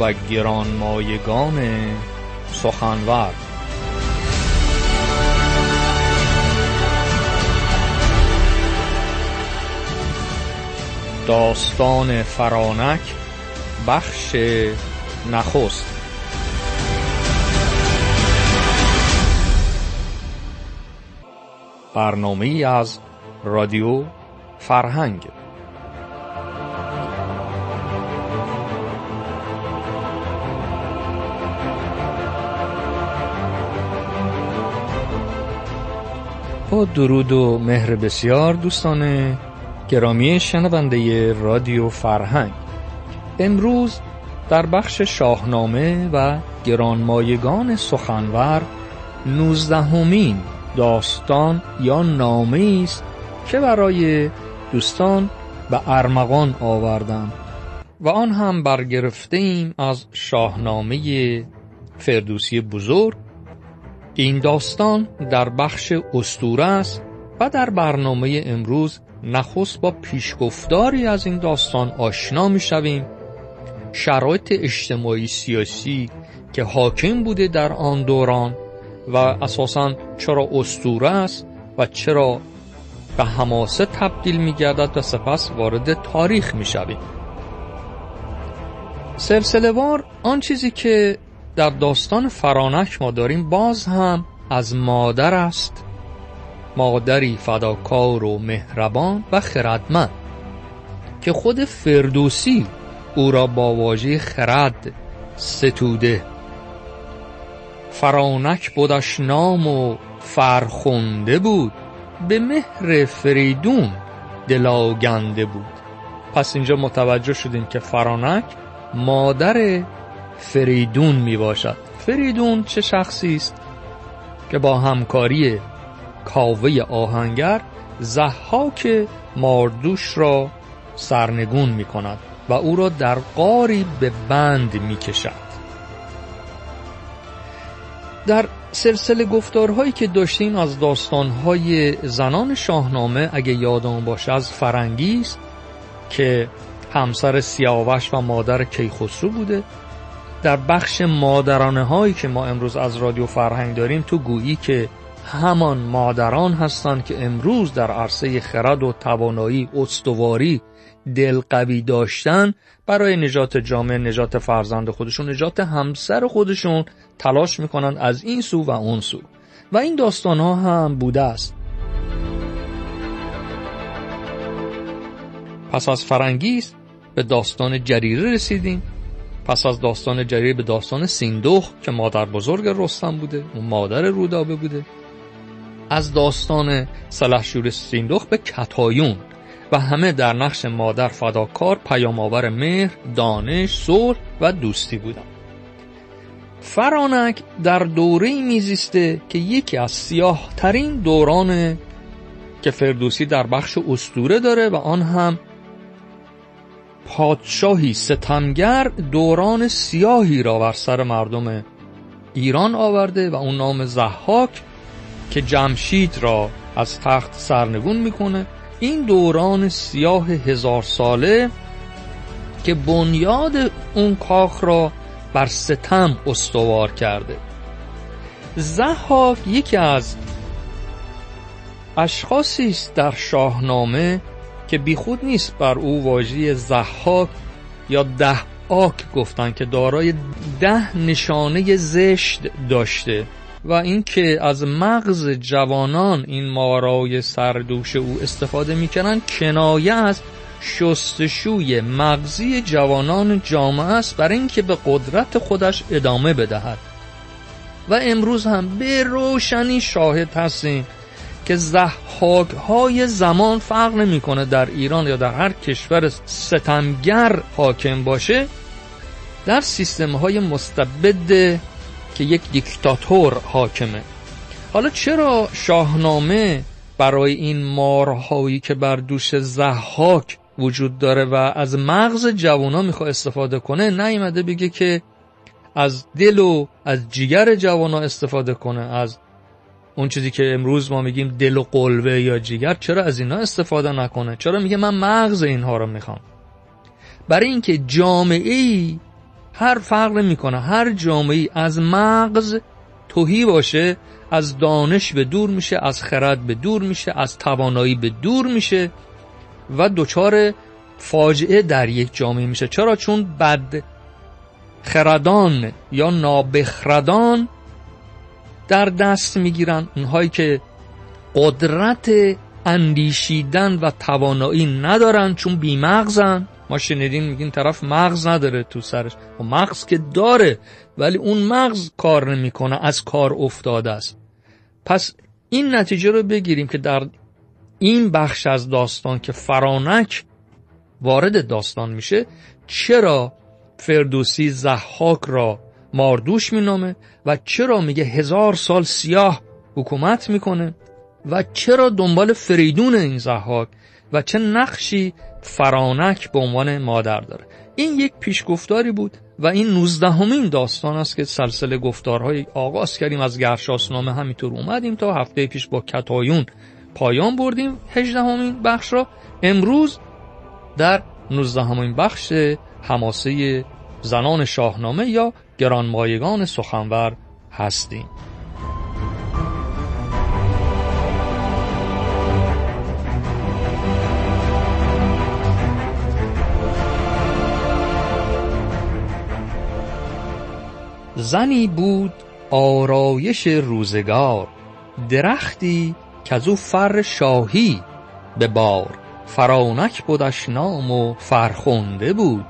و گرانمایگان سخنور. داستان فرانک بخش نخست. برنامه از رادیو فرهنگ. درود و مهر بسیار دوستان گرامی شنونده رادیو فرهنگ. امروز در بخش شاهنامه و گرانمایگان سخنور نوزدهمین داستان یا نامه است که برای دوستان به ارمغان آوردم و آن هم برگرفته ایم از شاهنامه فردوسی بزرگ این داستان در بخش استوره است و در برنامه امروز نخست با پیشگفتاری از این داستان آشنا می شویم شرایط اجتماعی سیاسی که حاکم بوده در آن دوران و اساسا چرا استوره است و چرا به حماسه تبدیل می گردد و سپس وارد تاریخ می شویم سلسله وار آن چیزی که در داستان فرانک ما داریم باز هم از مادر است. مادری فداکار و مهربان و خردمند که خود فردوسی او را با واژه خرد ستوده. فرانک بودش نام و فرخنده بود به مهر فریدون دلاگنده بود. پس اینجا متوجه شدیم که فرانک مادر فریدون می باشد. فریدون چه شخصی است که با همکاری کاوه آهنگر زحاک ماردوش را سرنگون می کند و او را در قاری به بند می کشد. در سلسله گفتارهایی که داشتیم از داستانهای زنان شاهنامه اگه یادم باشه از فرنگیست که همسر سیاوش و مادر کیخسرو بوده. در بخش مادرانه هایی که ما امروز از رادیو فرهنگ داریم تو گویی که همان مادران هستند که امروز در عرصه خرد و توانایی استواری دل قوی داشتن برای نجات جامعه نجات فرزند خودشون نجات همسر خودشون تلاش می‌کنن از این سو و اون سو. و این داستان ها هم بوده است. پس از فرنگیز به داستان جریره رسیدیم. پس از داستان جریره به داستان سیندوخ که مادر بزرگ رستم بوده اون مادر رودابه بوده از داستان سلحشور سیندوخ به کتایون و همه در نقش مادر فداکار پیامآور مهر دانش صلح و دوستی بودند. فرانک در دوره میزیسته که یکی از سیاه ترین دوران که فردوسی در بخش استوره داره و آن هم پادشاهی ستمگر دوران سیاهی را بر سر مردم ایران آورده و اون نام زحاک که جمشید را از تخت سرنگون می‌کنه. این دوران سیاه هزار ساله که بنیاد اون کاخ را بر ستم استوار کرده. زحاک یکی از اشخاصی است در شاهنامه که بیخود نیست بر او واژه زحاک یا ده آک گفتن که دارای ده نشانه زشت داشته و اینکه از مغز جوانان این مارای سردوش او استفاده می‌کنن کنایه از شستشوی مغزی جوانان جامعه است برای اینکه به قدرت خودش ادامه بدهد. و امروز هم به روشنی شاهد هستیم. که زحاک های زمان فرق نمی‌کنه در ایران یا در هر کشور ستمگر حاکم باشه در سیستم های مستبد که یک دیکتاتور حاکمه. حالا چرا شاهنامه برای این مارهایی که بر دوش زحاک وجود داره و از مغز جوانا می‌خواد استفاده کنه نیومده بگه که از دل و از جیگر جوانا استفاده کنه از اون چیزی که امروز ما میگیم دل و قلبه یا جیگر چرا از اینا استفاده نکنه؟ چرا میگه من مغز اینها رو می‌خوام؟ برای اینکه جامعه ای هر فرق می‌کنه هر جامعه ای از مغز توهی باشه از دانش به دور میشه از خرد به دور میشه از توانایی به دور میشه و دچار فاجعه در یک جامعه میشه. چرا؟ چون بد خردان یا نابخردان در دست می‌گیرن اونهایی که قدرت اندیشیدن و توانایی ندارن چون بیمغزن. ما شنیدین میگین طرف مغز نداره تو سرش. و خب مغز که داره ولی اون مغز کار نمی‌کنه از کار افتاده است. پس این نتیجه رو بگیریم که در این بخش از داستان که فرانک وارد داستان میشه چرا فردوسی زحاک را ماردوش مینامه و چرا میگه هزار سال سیاه حکومت می‌کنه و چرا دنبال فریدون این زحاک و چه نقشی فرانک به عنوان مادر داره. این یک پیشگفتاری بود و این نوزدهمین داستان است که سلسله گفتارهای آغاز کردیم. از گرشاسنامه همینطور اومدیم تا هفته پیش با کتایون پایان بردیم. هجدهمین بخش را امروز در نوزدهمین بخش حماسه زنان شاهنامه یا گرانمایگان سخنور هستیم. زنی بود آرایش روزگار درختی که از او فر شاهی به بار فرانک بودش نام و فرخنده بود.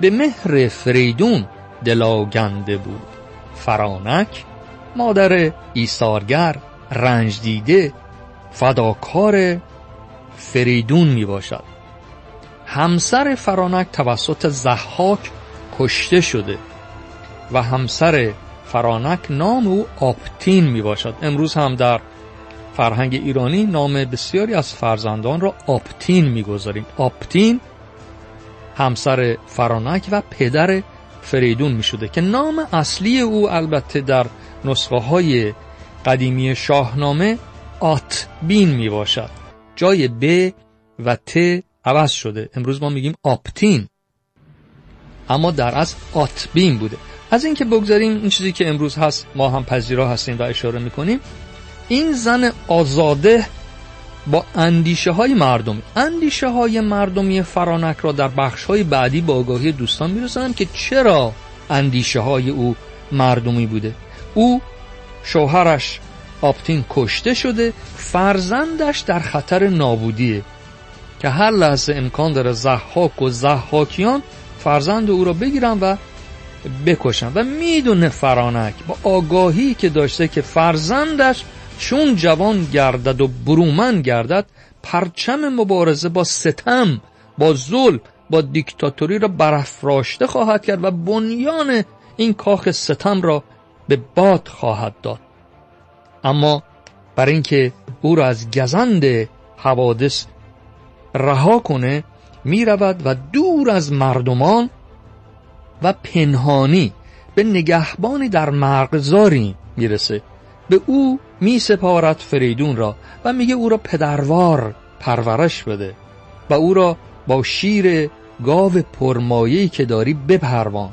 به مهر فریدون دلاگنده بود. فرانک مادر ایثارگر رنج دیده فداکار فریدون می باشد همسر فرانک توسط زحاک کشته شده و همسر فرانک نام او آپتین می باشد امروز هم در فرهنگ ایرانی نام بسیاری از فرزندان را آپتین می‌گذاریم. آپتین همسر فرانک و پدر فریدون می شده که نام اصلی او البته در نسخه های قدیمی شاهنامه آتبین می باشد جای ب و ت عوض شده. امروز ما میگیم آپتین. اما در از آتبین بوده. از اینکه بگذاریم این چیزی که امروز هست ما هم پذیرا هستیم و اشاره می‌کنیم این زن آزاده با اندیشه های مردمی. اندیشه های مردمی فرانک را در بخش های بعدی با آگاهی دوستان میرسانم که چرا اندیشه های او مردمی بوده. او شوهرش آپتین کشته شده فرزندش در خطر نابودیه که هر لحظه امکان داره زحاک و زحاکیان فرزند او را بگیرن و بکشن. و می‌دونه فرانک با آگاهی که داشته که فرزندش چون جوان گردد و برومن گردد پرچم مبارزه با ستم با ظلم با دیکتاتوری را برافراشته خواهد کرد و بنیان این کاخ ستم را به باد خواهد داد. اما بر اینکه او را از گزند حوادث رها کنه می رود و دور از مردمان و پنهانی به نگهبانی در مرغزاری می‌رسه. به او می سپارد فریدون را و میگه او را پدروار پرورش بده و او را با شیر گاو پرمایهی که داری بپروان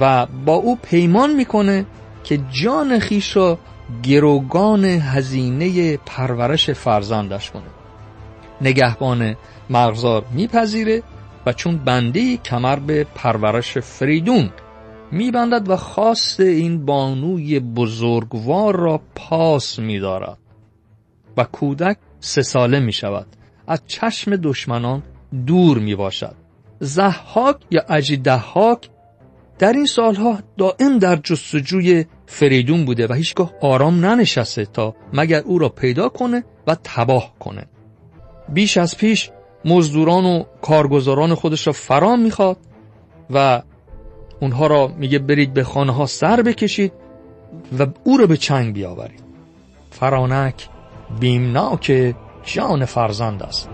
و با او پیمان می‌کنه که جان خیش را گروگان هزینه پرورش فرزندش کنه. نگهبان مغزار میپذیره و چون بنده کمر به پرورش فریدون میبندد و خواست این بانوی بزرگوار را پاس میدارد. و کودک سه ساله می شود از چشم دشمنان دور می باشد زحاک یا اجیدهاک در این سالها دائم در جستجوی فریدون بوده و هیچگاه آرام ننشسته تا مگر او را پیدا کنه و تباه کنه. بیش از پیش مزدوران و کارگزاران خودش را فرا می‌خواد و اونها را میگه برید به خانه ها سر بکشید و او را به چنگ بیاورید. فرانک بیمناک جان فرزند است.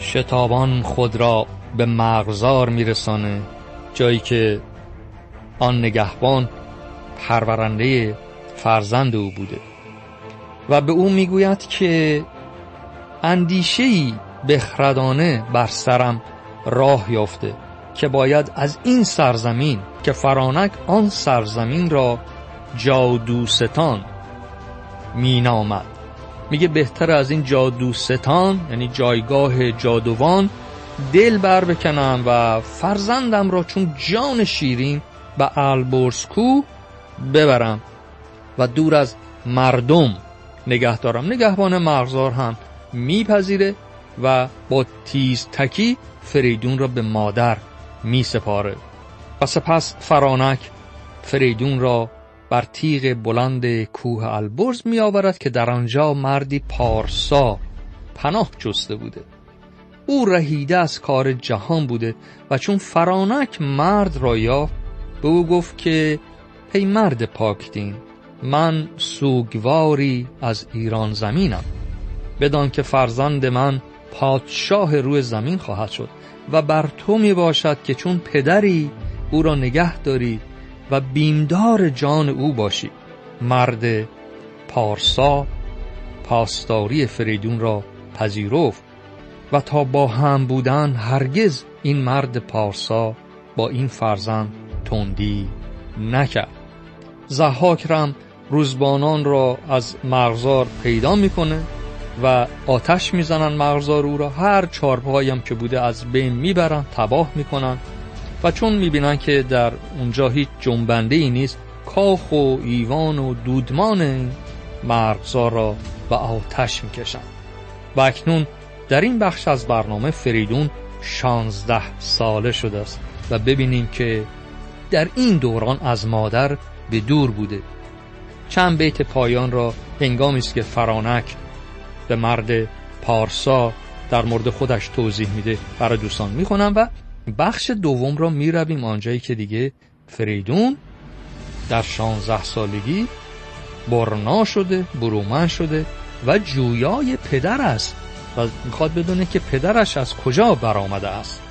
شتابان خود را به مغزار میرسانه جایی که آن نگهبان پرورنده فرزند او بوده. و به او می‌گوید که اندیشهی بخردانه بر سرم راه یافته که باید از این سرزمین که فرانک آن سرزمین را جادوستان مینامد. میگه بهتر از این جادوستان یعنی جایگاه جادوان دل بر بکنم و فرزندم را چون جان شیرین به البرزکو ببرم و دور از مردم نگه دارم. نگهبان مغزار هم میپذیره و با تیز تکی فریدون را به مادر می سپاره و سپس فرانک فریدون را بر تیغ بلند کوه البرز می آورد که در آنجا مردی پارسا پناه جسته بوده. او رهیده از کار جهان بوده و چون فرانک مرد را یافت به او گفت که ای مرد پاکدین من سوگواری از ایران زمینم. بدان که فرزند من پادشاه روی زمین خواهد شد و بر تو می باشد که چون پدری او را نگه داری و بیمدار جان او باشی. مرد پارسا پاسداری فریدون را پذیرفت و تا با هم بودن هرگز این مرد پارسا با این فرزند تندی نکرد. زحاک روزبانان را از مغزار پیدا می‌کنه و آتش می‌زنن مغزار او را. هر چارپایم که بوده از بین می‌برن تباه می‌کنن و چون می‌بینن که در اونجا هیچ جنبنده ای نیست کاخ و ایوان و دودمان مرغزار را به آتش می‌کشن. و اکنون در این بخش از برنامه فریدون شانزده ساله شده است و ببینیم که در این دوران از مادر به دور بوده. چند بیت پایان را هنگامی است که فرانک به مرد پارسا در مورد خودش توضیح میده برای دوستان. می‌خونم و بخش دوم را می‌رویم. آنجایی که دیگه فریدون در شانزده سالگی برنا شده برومن شده و جویای پدر است. و می‌خواد بدونه که پدرش از کجا برآمده است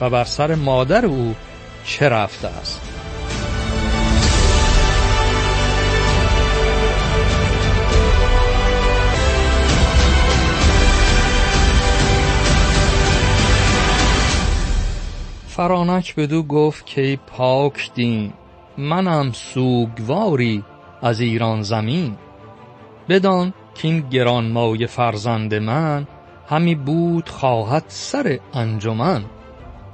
و بر سر مادر او چه رفته است. فرانک بدو گفت که پاک دین منم سوگواری از ایران زمین. بدان که این گرانمای فرزند من همی بود خواهد سر انجمن.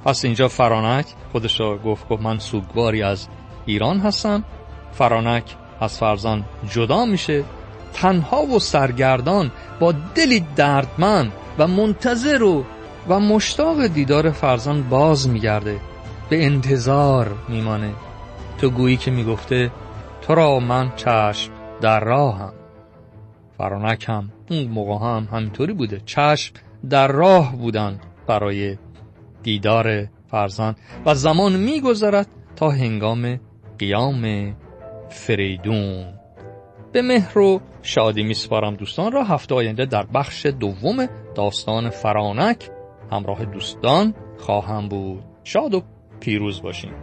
پس اینجا فرانک خودش را گفت گفت من سوگواری از ایران هستم. فرانک از فرزان جدا میشه. تنها و سرگردان با دلی دردمند و منتظر و و مشتاق دیدار فرزان باز میگرده. به انتظار میمانه. تو گویی که می‌گفته تو را من چشم در راهم. فرانک هم اون موقع هم همینطوری بوده. چشم در راه بودن برای دیدار فرزان. و زمان میگذرد تا هنگام قیام فریدون. به مهر و شادی میسپارم دوستان را. هفته آینده در بخش دوم داستان فرانک همراه دوستان خواهم بود. شاد و پیروز باشیم